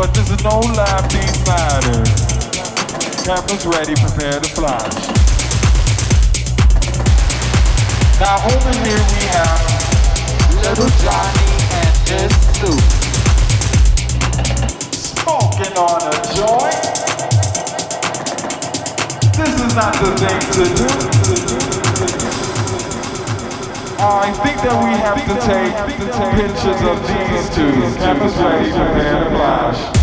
But this is no live these matter. Cameras ready, prepare to fly. Now over here we have Little Johnny and his suit. Smoking on a joint. This is not the thing to do. To do, to do. I think that we have to take pictures of these two, Campus Wave and Flash.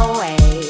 Your